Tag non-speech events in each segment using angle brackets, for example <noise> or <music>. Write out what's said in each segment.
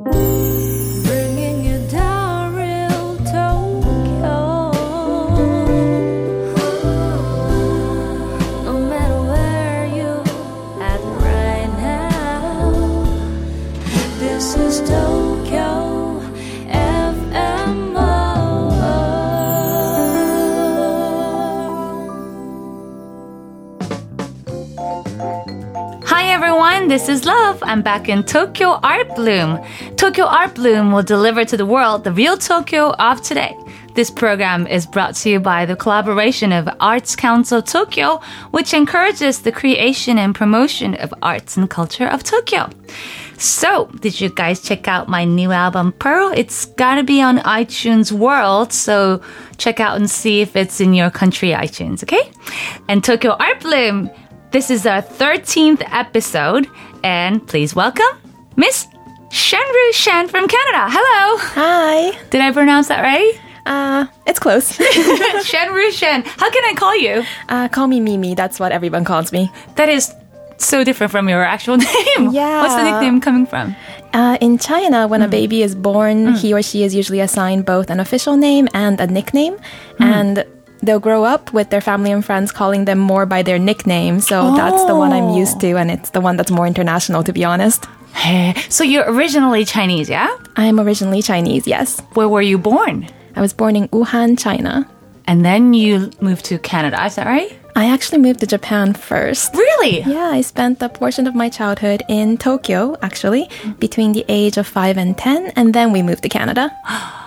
Bringing this is Love. I'm back in Tokyo Art Bloom. Tokyo Art Bloom will deliver to the world the real Tokyo of today. This program is brought to you by the collaboration of Arts Council Tokyo, which encourages the creation and promotion of arts and culture of Tokyo. So, did you guys check out my new album Pearl? It's gotta be on iTunes World, so check out and see if it's in your country iTunes, okay? And Tokyo Art Bloom, this is our 13th episode, and please welcome Miss Xianru Shen from Canada. Hello! Hi. Did I pronounce that right? Uh, it's close. <laughs> <laughs> Xianru Shen. How can I call you? uh, call me Mimi. That's what everyone calls me. That is so different from your actual <laughs> name. Yeah. What's the nickname coming from? Uh, in China, when a baby is born, he or she is usually assigned both an official name and a nickname. And they'll grow up with their family and friends calling them more by their nickname. So that's the one I'm used to, and it's the one that's more international, to be honest. So you're originally Chinese, yeah? I'm originally Chinese, yes. Where were you born? I was born in Wuhan, China. And then you moved to Canada, is that right? I actually moved to Japan first. Really? Yeah, I spent a portion of my childhood in Tokyo, actually, between the age of 5 and 10, and then we moved to Canada. <gasps>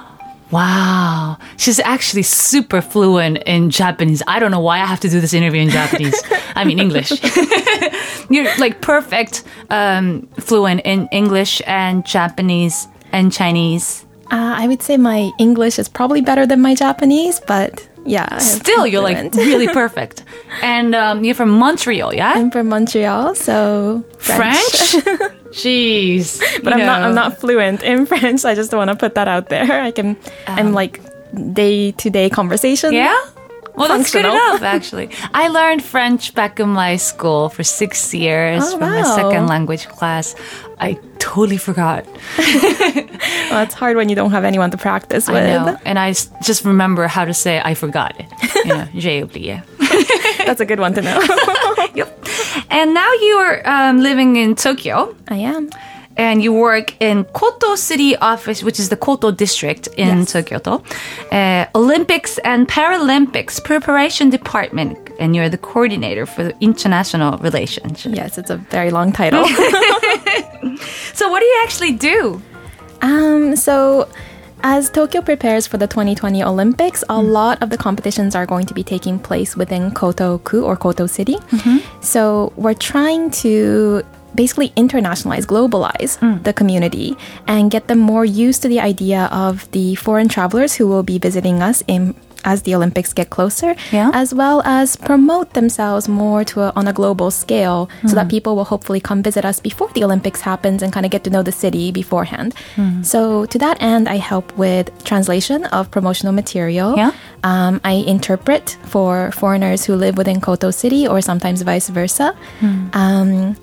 Wow. She's actually super fluent in Japanese. I don't know why I have to do this interview in Japanese. <laughs> I mean, English. <laughs> You're like perfect um, fluent in English and Japanese and Chinese. Uh, I would say my English is probably better than my Japanese, but yeah. Still, you're like really <laughs> perfect. And um, you're from Montreal, yeah? I'm from Montreal, so French? <laughs> Jeez. but I'm not. I'm not fluent in <laughs> French. I just want to put that out there. I can. I'm like day to day conversation. Yeah? Well, that's good enough, actually. I learned French back in my school for six years Oh, for my second language class. I totally forgot. <laughs> Well, it's hard when you don't have anyone to practice with. I know. And I just remember how to say I forgot it. You know, <laughs> j'ai oublié. <laughs> That's a good one to know. Yep. And now you are um, living in Tokyo. I am. And you work in Koto City Office, which is the Koto district in Yes. Tokyo, uh, Olympics and Paralympics Preparation Department, and you're the coordinator for the international relations. Yes, it's a very long title. <laughs> <laughs> So, what do you actually do? Um, so as Tokyo prepares for the 2020 Olympics, a lot of the competitions are going to be taking place within Koto-ku or Koto City. So we're trying to basically internationalize, globalize the community and get them more used to the idea of the foreign travelers who will be visiting us in as the Olympics get closer, Yeah. as well as promote themselves more to a, on a global scale so that people will hopefully come visit us before the Olympics happens and kind of get to know the city beforehand. So to that end, I help with translation of promotional material. Yeah. Um, I interpret for foreigners who live within Koto City or sometimes vice versa. Um,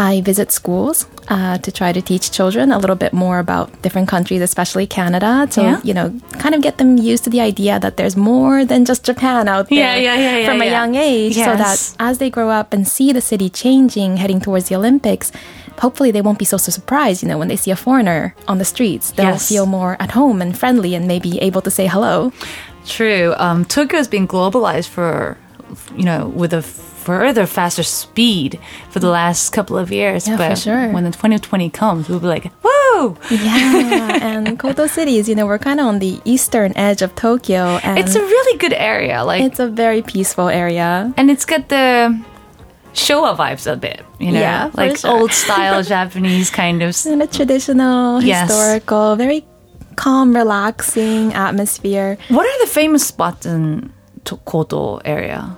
I visit schools uh, to try to teach children a little bit more about different countries, especially Canada, to Yeah. you know, kind of get them used to the idea that there's more than just Japan out there Yeah, yeah, yeah, yeah, from a young age, so that as they grow up and see the city changing, heading towards the Olympics. Hopefully, they won't be so, so surprised, you know, when they see a foreigner on the streets. They'll Yes. feel more at home and friendly and maybe able to say hello. True. Um, Tokyo has been globalized for, you know, with a further faster speed for the last couple of years. Yeah, for but sure. when the 2020 comes, we'll be like, woo! Yeah, and <laughs> Koto City is, you know, we're kind of on the eastern edge of Tokyo, and It's a really good area. Like, it's a very peaceful area. and it's got the Showa vibes a bit, you know, Yeah, like sure. old style <laughs> Japanese kind of. And a traditional, Yes. historical, very calm, relaxing atmosphere. What are the famous spots in to- Koto area?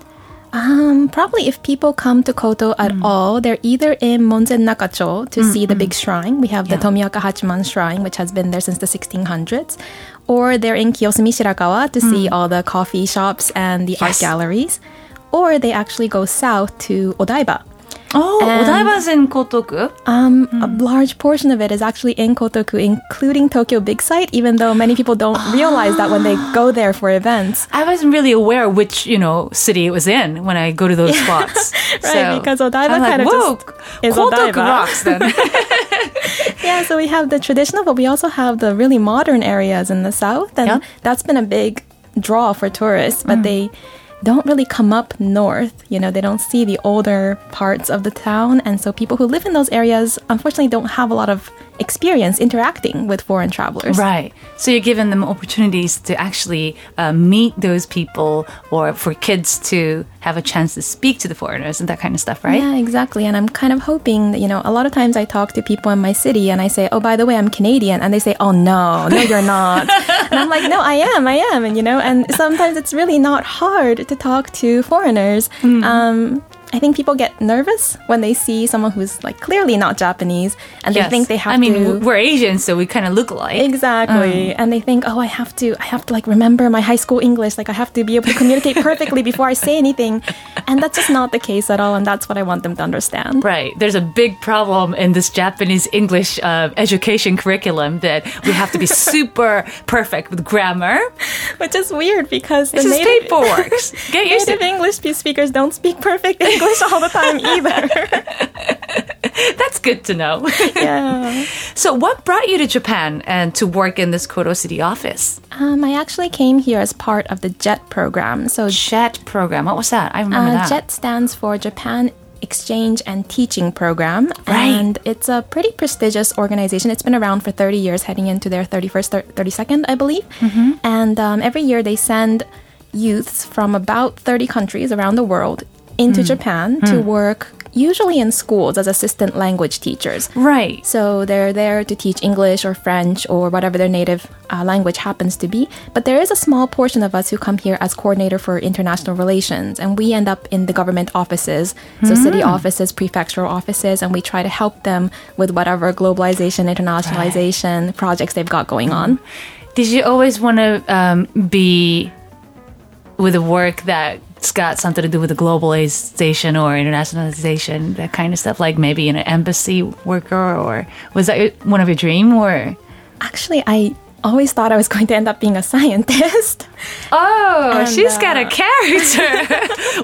Um, probably if people come to Koto at Mm. all, they're either in Monzen Nakacho to see the big shrine. We have the Yeah. Tomioka Hachiman shrine, which has been there since the 1600s. Or they're in Kiyosumi Shirakawa to see all the coffee shops and the art Mm. Galleries. Or they actually go south to Odaiba. Oh, And- Odaiba's in Kotoku. Um, A hmm. large portion of it is actually in Kotoku, including Tokyo Big Sight, even though many people don't ah. realize that when they go there for events. I wasn't really aware which, you know, city it was in when I go to those <laughs> spots. Right, because Odaiba like, kind of whoa, just is Kotoku Odaiba." rocks then. <laughs> <laughs> Yeah, so we have the traditional, but we also have the really modern areas in the south, and Yeah. that's been a big draw for tourists. But hmm. they don't really come up north. You know, they don't see the older parts of the town, and so people who live in those areas unfortunately don't have a lot of experience interacting with foreign travelers. Right. So you're giving them opportunities to actually uh, meet those people or for kids to have a chance to speak to the foreigners and that kind of stuff, right? Yeah, exactly. And I'm kind of hoping that, you know, a lot of times I talk to people in my city and I say, oh, by the way, I'm Canadian. And they say, oh, no, no, you're not. <laughs> and I'm like, no, I am, I am. And, you know, and sometimes it's really not hard to talk to foreigners. Um, I think people get nervous when they see someone who's like clearly not Japanese and they Yes. think they have I mean, to. we're Asian, so we kind of look alike. Exactly. And they think, oh, I have to, I have to like remember my high school English. Like I have to be able to communicate perfectly <laughs> before I say anything. And that's just not the case at all. And that's what I want them to understand. Right. There's a big problem in this Japanese English uh, education curriculum that we have to be <laughs> super perfect with grammar. Which is weird because the This is native, paperwork. <laughs> Get used to native English speakers don't speak perfect English all the time either. <laughs> That's good to know. <laughs> yeah. so, what brought you to Japan and to work in this Koto City office? Um, I actually came here as part of the JET program. So JET program. What was that? I remember Uh, that. JET stands for Japan Exchange and Teaching Program. Right. And it's a pretty prestigious organization. It's been around for 30 years, heading into their 31st, thir- 32nd, I believe. Mm-hmm. And um, every year they send youths from about 30 countries around the world Mm. into Japan to work, usually in schools, as assistant language teachers. Right. So they're there to teach English or French or whatever their native uh, language happens to be. But there is a small portion of us who come here as coordinator for international relations, and we end up in the government offices, so city offices, prefectural offices, and we try to help them with whatever globalization, internationalization projects they've got going on. Did you always want to um, be with a work that's got something to do with the globalization or internationalization, that kind of stuff? Like maybe an embassy worker, or was that one of your dream? Or Actually, I always thought I was going to end up being a scientist. <laughs> oh, And, she's got a uh, character.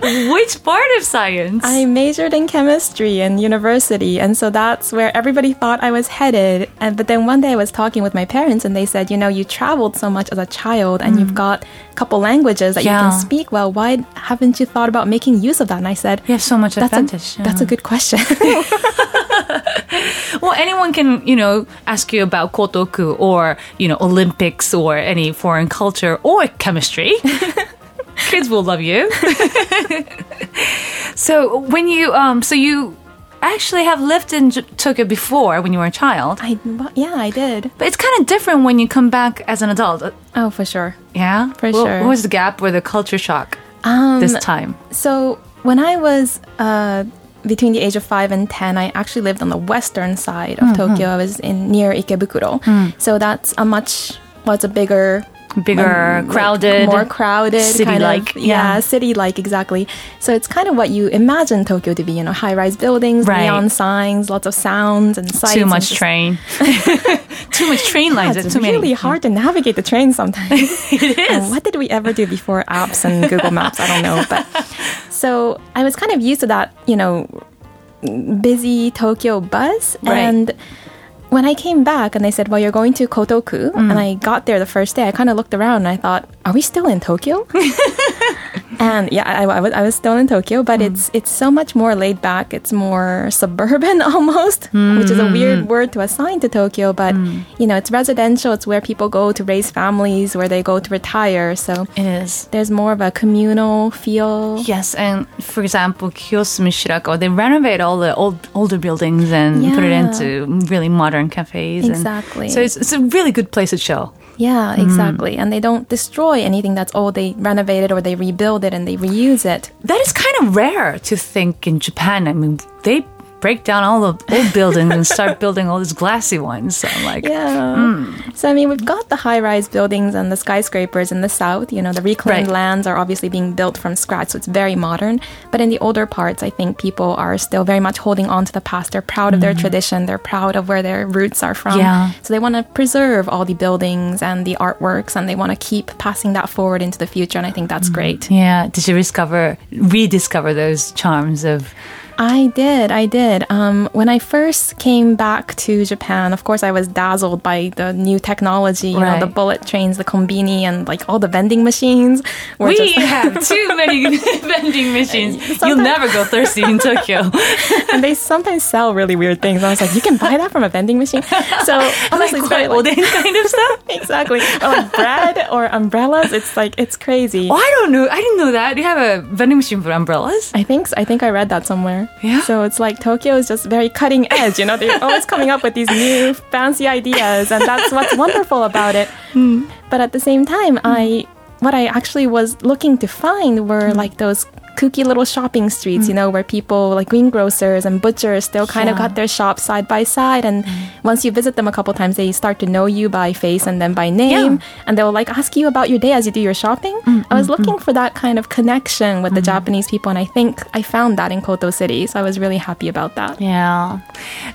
<laughs> Which part of science? I majored in chemistry in university, and so that's where everybody thought I was headed. And but then one day I was talking with my parents, and they said, "You know, you traveled so much as a child, and you've got a couple languages that you Mm. Can speak well. Why haven't you thought about making use of that?" And I said, you have so much "That's advantage. a that's a good question." <laughs> Well, anyone can, you know, ask you about kotoku or, you know, Olympics or any foreign culture or chemistry. <laughs> Kids will love you. <laughs> so when you, um, so you actually have lived in J- Tokyo before when you were a child, I yeah, I did. but it's kind of different when you come back as an adult. Oh, for sure. Yeah, For What- sure. What was the gap or the culture shock Um, this time? So when I was uh, between the age of five and ten, I actually lived on the western side of Tokyo. I was in near Ikebukuro, so that's a much well, a bigger. Bigger, um, like, crowded, more crowded, city-like, kind of, yeah, yeah. city-like exactly. So it's kind of what you imagine Tokyo to be, you know, high-rise buildings, Right. neon signs, lots of sounds and sights. Too much train. <laughs> Too much train Yeah, lines. it's too really many. hard to navigate the train sometimes. <laughs> It is. And what did we ever do before apps and Google Maps? I don't know. But so I was kind of used to that, you know, busy Tokyo bus. Right. And when I came back and they said, well, you're going to Kotoku, Mm. and I got there the first day, I kind of looked around and I thought, are we still in Tokyo? <laughs> and yeah, I, I was, I was still in Tokyo, but Mm. it's it's so much more laid back. It's more suburban <laughs> almost, which is a Mm. weird word to assign to Tokyo. But you know, it's residential. It's where people go to raise families, where they go to retire. So It is. there's more of a communal feel. Yes, and for example, Kiyosumi Shirakawa, they renovate all the old older buildings and put it into really modern cafes. and- Exactly. so it's, it's a really good place to show. Yeah, hmm. exactly. And they don't destroy anything that's old. They renovate it or they rebuild it and they reuse it. That is kind of rare to think in Japan. I mean, they break down all the old <laughs> buildings and start building all these glassy ones. So I'm like, Yeah. Hmm. So I mean, we've got the high-rise buildings and the skyscrapers in the south. You know, the reclaimed Right. lands are obviously being built from scratch, so it's very modern. But in the older parts, I think people are still very much holding on to the past. They're proud of their mm-hmm. tradition. They're proud of where their roots are from. Yeah. So they want to preserve all the buildings and the artworks, and they want to keep passing that forward into the future. And I think that's mm-hmm. great. yeah. Did you discover, rediscover those charms of? I did, I did. Um, when I first came back to Japan, of course, I was dazzled by the new technology, you know, the bullet trains, the kombini, and like all the vending machines. We just- <laughs> have too many <laughs> vending machines. You'll never go thirsty in Tokyo. <laughs> and they sometimes sell really weird things. I was like, you can buy that from a vending machine. So honestly, it's very quite like, kind of stuff. exactly, or like bread or umbrellas. It's like it's crazy. Oh, I don't know. I didn't know that. You have a vending machine for umbrellas. I think I think I read that somewhere. Yeah? So it's like Tokyo is just very cutting edge. You know, they're <laughs> always coming up with these new fancy ideas, and that's what's wonderful about it. Hmm. But at the same time, hmm. I what I actually was looking to find were hmm. like those kooky little shopping streets, you mm. know, where people like greengrocers and butchers still kind of got their shops side by side. And once you visit them a couple times, they start to know you by face and then by name. And they'll like ask you about your day as you do your shopping. Mm, I was mm, looking for that kind of connection with the mm-hmm. Japanese people. And I think I found that in Koto City. So I was really happy about that. Yeah.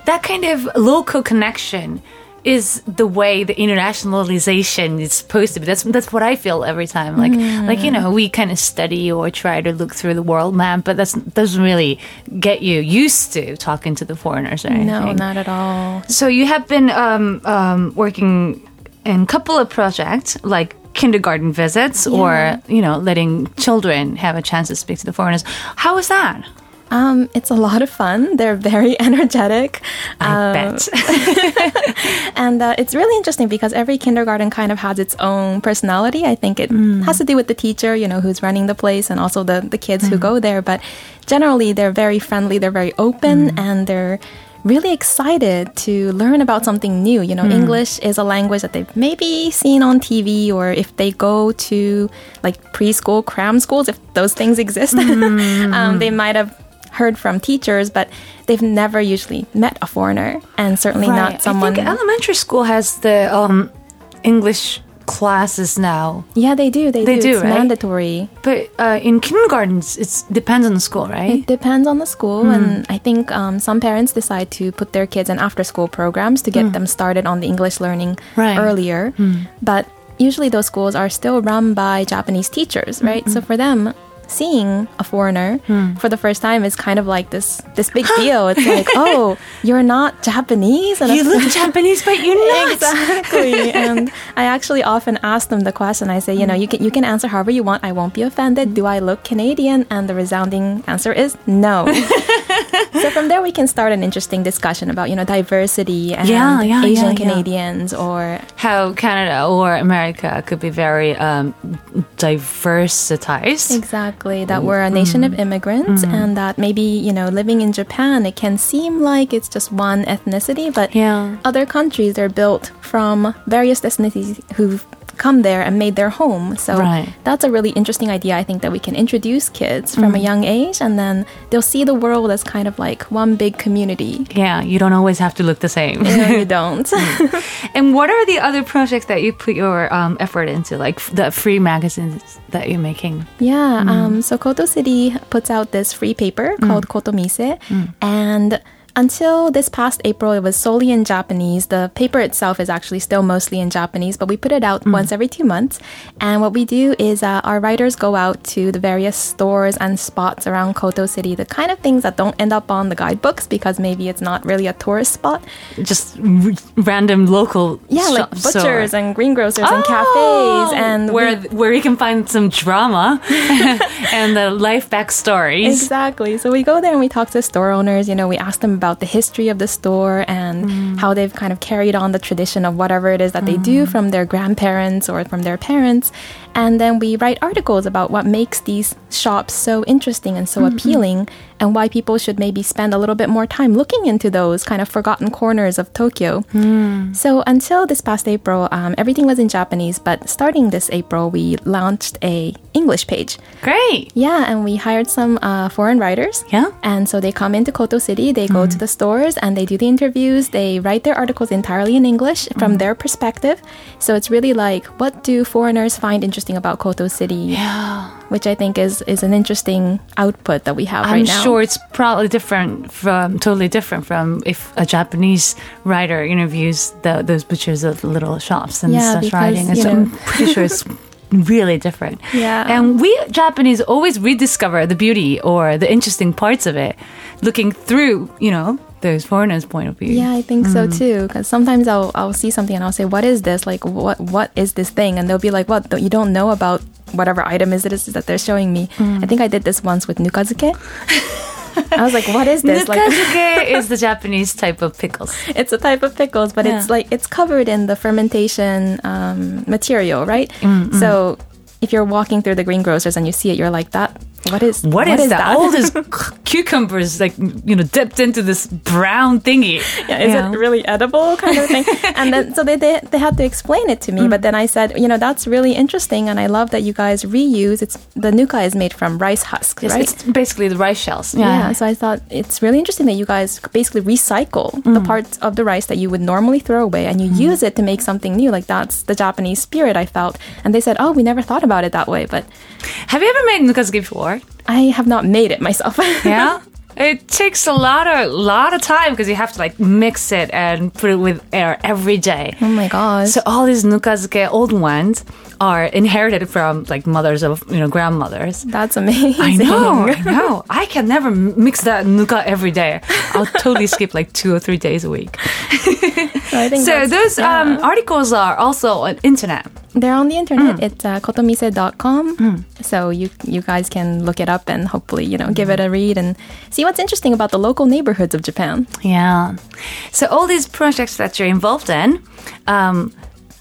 That kind of local connection is the way the internationalization is supposed to be. That's that's what I feel every time. Like like you know, we kind of study or try to look through the world map, but that doesn't really get you used to talking to the foreigners or anything. No, not at all. So you have been um, um, working in a couple of projects like kindergarten visits or you know letting children have a chance to speak to the foreigners. How was that? Um, it's a lot of fun. They're very <laughs> energetic. I Um, bet. <laughs> And uh, it's really interesting because every kindergarten kind of has its own personality. I think it Mm. has to do with the teacher, you know, who's running the place and also the, the kids Mm. who go there. But generally, they're very friendly, they're very open, Mm. and they're really excited to learn about something new. You Mm. know, English is a language that they've maybe seen on TV or if they go to like preschool cram schools, if those things exist, <laughs> Mm. um, they might have heard from teachers, but they've never usually met a foreigner and certainly not someone. I think elementary school has the um, English classes now, Yeah, they do. They, They do. do, It's right? mandatory. but uh, in kindergartens, it depends on the school, right? It depends on the school, and I think um, some parents decide to put their kids in after-school programs to get them started on the English learning Right. earlier. But usually, those schools are still run by Japanese teachers, right? So for them. Seeing a foreigner hmm. for the first time is kind of like this this big <gasps> deal. It's like, <laughs> oh, you're not Japanese, and You look <laughs> Japanese, but you're not. Exactly. <laughs> and I actually often ask them the question. I say, you know, you can you can answer however you want. I won't be offended. Do I look Canadian? And the resounding answer is no. So from there we can start an interesting discussion about, you know, diversity and Yeah, yeah, Asian yeah. Canadians or How Canada or America could be very um, diversitized. Exactly, that mm, we're a nation of mm, immigrants mm. and that maybe, you know, living in Japan, it can seem like it's just one ethnicity, but Yeah. other countries are built from various ethnicities who've come there and made their home. So Right. that's a really interesting idea. I think that we can introduce kids from a mm. young age and then they'll see the world as kind of like one big community. Yeah, you don't always have to look the same. No, you <laughs> don't. Mm. and what are the other projects that you put your um, effort into, like f- the free magazines that you're making? Yeah, mm. um, so Koto City puts out this free paper called Kotomise, and until this past April, it was solely in Japanese. The paper itself is actually still mostly in Japanese, but we put it out once every two months. And what we do is uh, our writers go out to the various stores and spots around Koto City, the kind of things that don't end up on the guidebooks because maybe it's not really a tourist spot. Just r- random local Yeah, like shops butchers or- and greengrocers and Oh, cafes and where we- where you can find some drama <laughs> <laughs> and the life backstories. Exactly. So we go there and we talk to store owners. You know, we ask them about the history of the store and mm. how they've kind of carried on the tradition of whatever it is that they do mm. from their grandparents or from their parents. And then we write articles about what makes these shops so interesting and so appealing and why people should maybe spend a little bit more time looking into those kind of forgotten corners of Tokyo. So until this past April, um, everything was in Japanese, but starting this April, we launched a English page. Great. Yeah, and we hired some uh, foreign writers. Yeah. And so they come into Koto City, they go to the stores and they do the interviews. They write their articles entirely in English from their perspective. So it's really like, what do foreigners find interesting about Koto City? Yeah. Which I think is, is an interesting output that we have I'm right now. sure it's probably different from totally different from if a Japanese writer interviews the, those butchers of little shops and Yeah, because, writing. You know- I'm pretty sure it's <laughs> really different. Yeah. And we Japanese always rediscover the beauty or the interesting parts of it, looking through, you know, those foreigners' point of view. Yeah, I think so too. Because sometimes I'll I'll see something and I'll say, "What is this? Like, what what is this thing?" And they'll be like, "What? You don't know about whatever item is it is that they're showing me?" I think I did this once with nukazuke. I was like, "What is this?" Like, Nukazuke <laughs> is the Japanese type of pickles. it's a type of pickles, but it's like it's covered in the fermentation um, material, right? Mm, So if you're walking through the greengrocers and you see it, you're like, "That what is what is, that? All these <laughs> cucumbers, like you know, dipped into this brown thingy. Yeah, is know? it really edible kind of thing <laughs> and then so they, they they had to explain it to me mm. but then i said you know that's really interesting and i love that you guys reuse it's the nuka is made from rice husks It's, right it's basically the rice shells. yeah. so i thought it's really interesting that you guys basically recycle the mm. parts of the rice that you would normally throw away and you mm. use it to make something new like that's the japanese spirit i felt and they said oh we never thought about it that way but Have you ever made nukazuke before? I have not made it myself <laughs> Yeah. It takes a lot of lot of time because you have to like mix it and put it with air every day. oh my gosh So all these nukazuke old ones are inherited from like mothers of you know grandmothers. that's amazing I know, I <laughs> know. I can never mix that nuka every day. I'll totally skip like two or three days a week. <laughs> so So those yeah. um, articles are also on internet. They're on the Mm. internet. It's uh, kotomise.com. So you you guys can look it up and hopefully, you know, give it a read and see what's interesting about the local neighborhoods of Japan. Yeah. So all these projects that you're involved in um,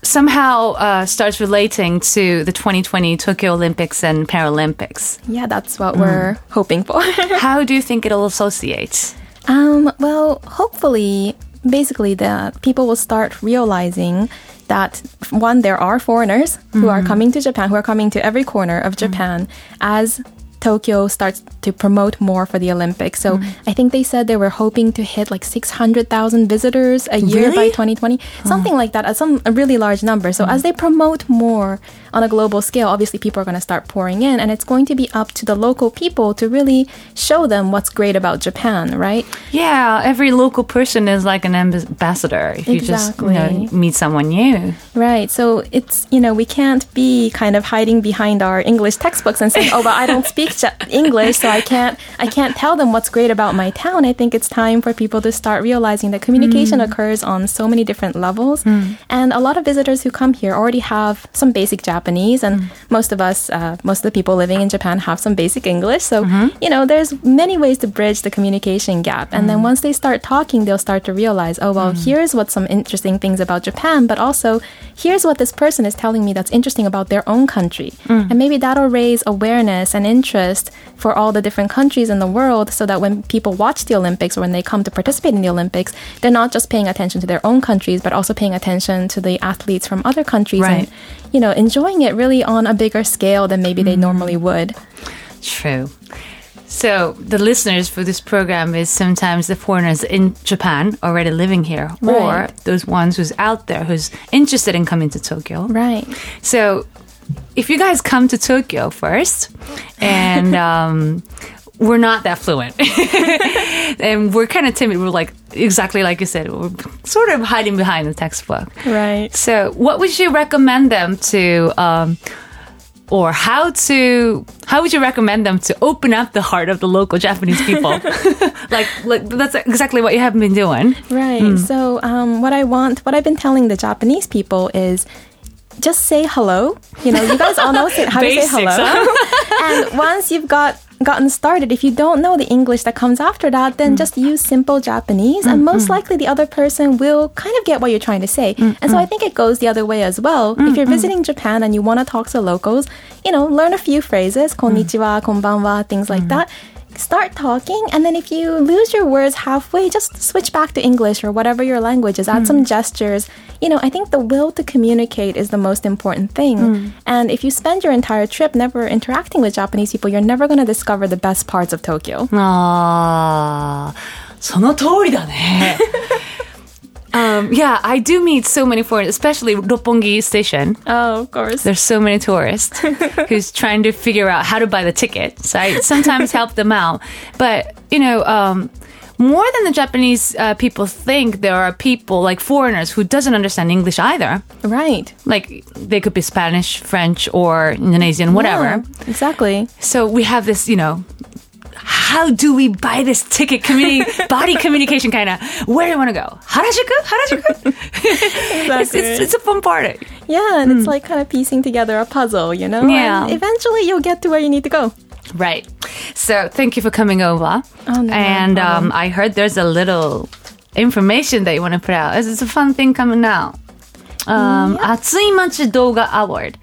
somehow uh, starts relating to the 2020 Tokyo Olympics and Paralympics. Yeah, that's Mm. what we're hoping for. <laughs> How do you think it'll associate? um, well, hopefully, basically, the people will start realizing that one, there are foreigners who are coming to Japan, who are coming to every corner of Japan as Tokyo starts to promote more for the Olympics. So I think they said they were hoping to hit like 600,000 visitors a year by 2020, something like that, uh, some a really large number. So as they promote more on a global scale, obviously people are going to start pouring in, and it's going to be up to the local people to really show them what's great about Japan, right? Yeah, every local person is like an ambassador if you just you know, meet someone new. Right. So it's, you know, we can't be kind of hiding behind our English textbooks and saying, "Oh, but I don't speak <laughs> English, so I can't I can't tell them what's great about my town." I think it's time for people to start realizing that communication mm. occurs on so many different levels. Hmm. And a lot of visitors who come here already have some basic Japanese and most of us uh, most of the people living in Japan have some basic English. So, mm-hmm. you know, there's many ways to bridge the communication gap. And then mm. once they start talking, they'll start to realize, "Oh, well, mm. here's what some interesting things about Japan, but also here's what this person is telling me that's interesting about their own country. Mm. And maybe that'll raise awareness and interest for all the different countries in the world so that when people watch the Olympics or when they come to participate in the Olympics, they're not just paying attention to their own countries, but also paying attention to the athletes from other countries Right. and, you know, enjoying it really on a bigger scale than maybe they normally would. True. So the listeners for this program is sometimes the foreigners in Japan already living here, or those ones who's out there who's interested in coming to Tokyo. Right. So if you guys come to Tokyo first, and <laughs> um, we're not that fluent, <laughs> and we're kind of timid, we're like exactly like you said, we're sort of hiding behind the textbook. Right. So, what would you recommend them to, um, or how to, how would you recommend them to open up the heart of the local Japanese people? <laughs> like, like that's exactly what you have been doing. Right. So, um, what I want, what I've been telling the Japanese people is just say hello. You know, you guys all know how to say hello. <laughs> and once you've got gotten started, if you don't know the English that comes after that, then mm. just use simple Japanese, and most mm-hmm. likely the other person will kind of get what you're trying to say. And so I mm-hmm. think it goes the other way as well. If you're mm-hmm. visiting Japan and you want to talk to locals, you know, learn a few phrases, konnichiwa, konbanwa, things like that start talking and then if you lose your words halfway just switch back to english or whatever your language is add some gestures you know i think the will to communicate is the most important thing and if you spend your entire trip never interacting with japanese people you're never going to discover the best parts of tokyo Ah, その通りだね。 <laughs> um, yeah, I do meet so many foreigners, especially Roppongi Station. oh of course There's so many tourists <laughs> who's trying to figure out how to buy the ticket. So I sometimes help them out. But, you know, um, more than the Japanese uh, people think, there are people like foreigners who doesn't understand English either. right Like they could be Spanish, French, or Indonesian, whatever. Yeah, exactly So we have this, you know, how do we buy this ticket? Communi- <laughs> body communication kind of. Where do you want to go? Harajuku? Harajuku? <laughs> it's, it's, it's a fun part. yeah and it's like kind of piecing together a puzzle you know Yeah. and eventually you'll get to where you need to go Right. So thank you for coming over. Oh, no, and no um, I heard there's a little information that you want to put out. It's, it's a fun thing coming out. Um, Atsui Machi Doga Award.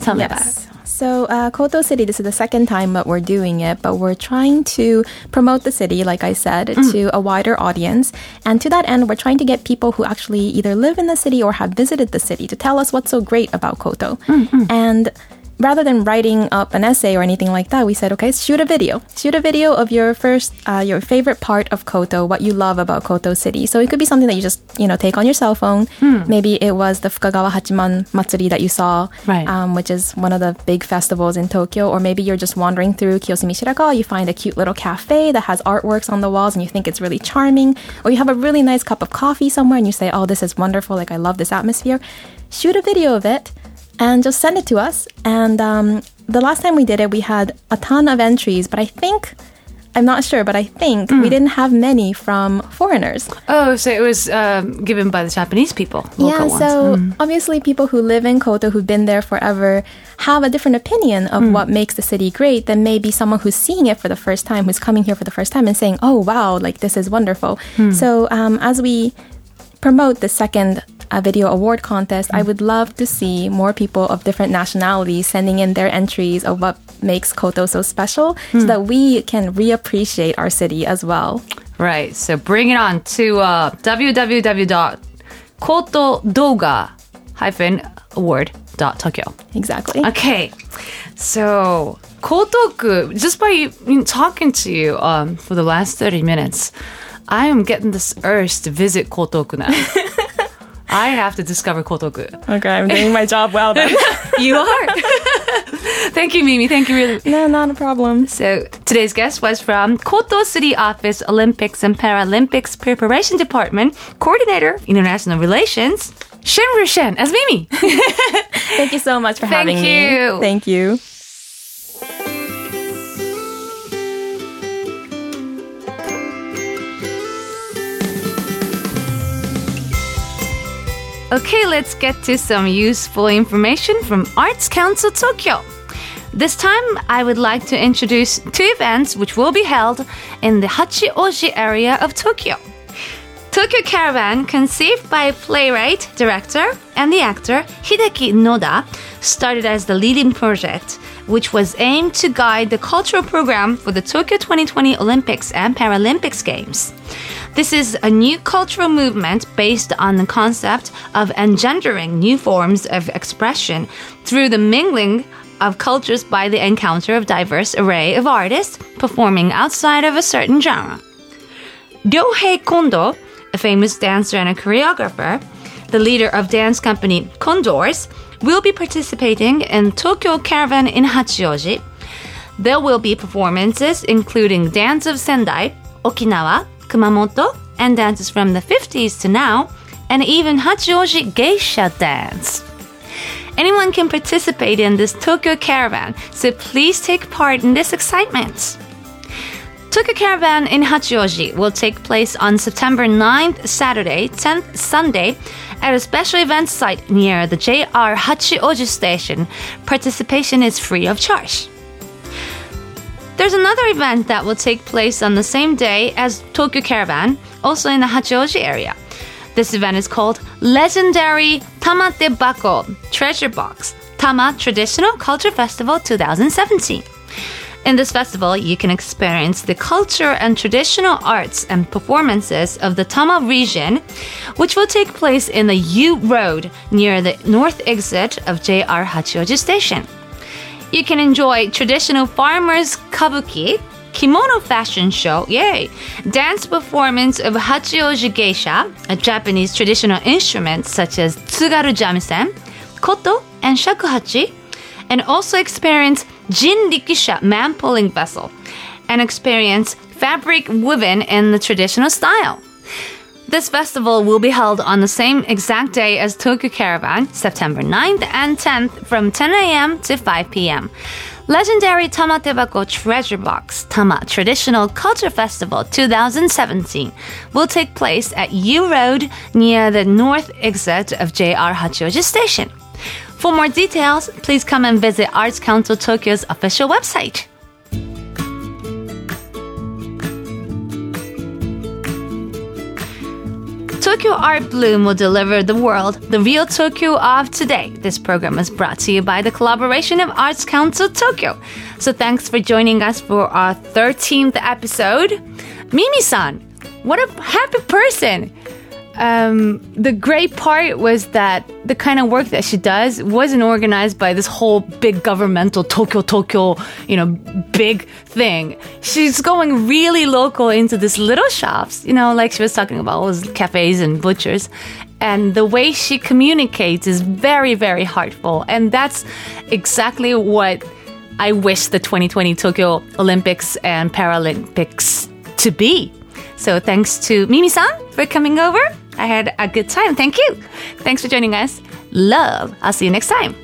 Tell me about it. So, uh, Koto City, this is the second time that we're doing it, but we're trying to promote the city, like I said, mm. to a wider audience. And to that end, we're trying to get people who actually either live in the city or have visited the city to tell us what's so great about Koto. Mm, mm. And rather than writing up an essay or anything like that, we said, okay, shoot a video. Shoot a video of your first, uh, your favorite part of Koto, what you love about Koto City. So it could be something that you just, you know, take on your cell phone. Maybe it was the Fukagawa Hachiman Matsuri that you saw, Right. um, which is one of the big festivals in Tokyo. Or maybe you're just wandering through Kiyosumi Shirakawa, you find a cute little cafe that has artworks on the walls and you think it's really charming. Or you have a really nice cup of coffee somewhere and you say, oh, this is wonderful, like I love this atmosphere. Shoot a video of it and just send it to us. And um, the last time we did it, we had a ton of entries, but I think. I'm not sure, but I think we didn't have many from foreigners. Oh, so it was um, given by the Japanese people. Local Yeah, ones. so obviously people who live in Koto who've been there forever have a different opinion of what makes the city great than maybe someone who's seeing it for the first time, who's coming here for the first time and saying, "Oh wow, like this is wonderful." So um, as we promote the second uh, video award contest, I would love to see more people of different nationalities sending in their entries of what makes Koto so special, so that we can reappreciate our city as well. Right. So bring it on to uh, www.kotodoga-award.tokyo. Exactly. Okay. So, Kotoku, just by talking to you um, for the last 30 minutes, I am getting this urge to visit Kotoku now. <laughs> I have to discover Kotoku. Okay, I'm doing my job well then. <laughs> You are. <laughs> Thank you, Mimi. Thank you, really. no, not a problem. So today's guest was from Koto City Office Olympics and Paralympics Preparation Department, Coordinator International Relations, Xianru Shen as Mimi. <laughs> Thank you so much for having me. Thank having you. me. Thank you. Okay, let's get to some useful information from Arts Council Tokyo. This time, I would like to introduce two events which will be held in the Hachioji area of Tokyo. Tokyo Caravan, conceived by playwright, director, and the actor Hideki Noda, started as the leading project, which was aimed to guide the cultural program for the Tokyo 2020 Olympics and Paralympics Games. This is a new cultural movement based on the concept of engendering new forms of expression through the mingling of cultures by the encounter of diverse array of artists performing outside of a certain genre. Ryohei Kondo, a famous dancer and a choreographer, the leader of dance company Condors, will be participating in Tokyo Caravan in Hachioji. There will be performances including Dance of Sendai, Okinawa, Kumamoto, and dances from the 50s to now, and even Hachioji geisha dance. Anyone can participate in this Tokyo Caravan, so please take part in this excitement. Tokyo Caravan in Hachioji will take place on September 9th, Saturday, 10th, Sunday, at a special event site near the JR Hachioji station. Participation is free of charge. There's another event that will take place on the same day as Tokyo Caravan, also in the Hachioji area. This event is called Legendary Tamate Bako Treasure Box Tama Traditional Culture Festival 2017. In this festival, you can experience the culture and traditional arts and performances of the Tama region, which will take place in the U Road near the north exit of JR Hachioji Station. You can enjoy traditional farmers kabuki, kimono fashion show, yay, dance performance of Hachioji geisha, a Japanese traditional instrument such as tsugaru jamisen, koto, and shakuhachi, and also experience jin rikisha, man pulling vessel, and experience fabric woven in the traditional style. This festival will be held on the same exact day as Tokyo Caravan, September 9th and 10th from 10 a.m. to 5 p.m. Legendary Tamate Bako Treasure Box Tama Traditional Culture Festival 2017 will take place at U Road near the north exit of JR Hachioji Station. For more details, please come and visit Arts Council Tokyo's official website. Tokyo Art Bloom will deliver the world the real Tokyo of today. This program is brought to you by the collaboration of Arts Council Tokyo. So thanks for joining us for our 13th episode. Mimi-san, what a happy person. Um, the great part was that the kind of work that she does wasn't organized by this whole big governmental Tokyo Tokyo, you know, big thing. She's going really local into these little shops, you know, like she was talking about those cafes and butchers. And the way she communicates is very, very heartful. And that's exactly what I wish the 2020 Tokyo Olympics and Paralympics to be. So thanks to Mimi-san for coming over. I had a good time. Thank you. Thanks for joining us. Love. I'll see you next time.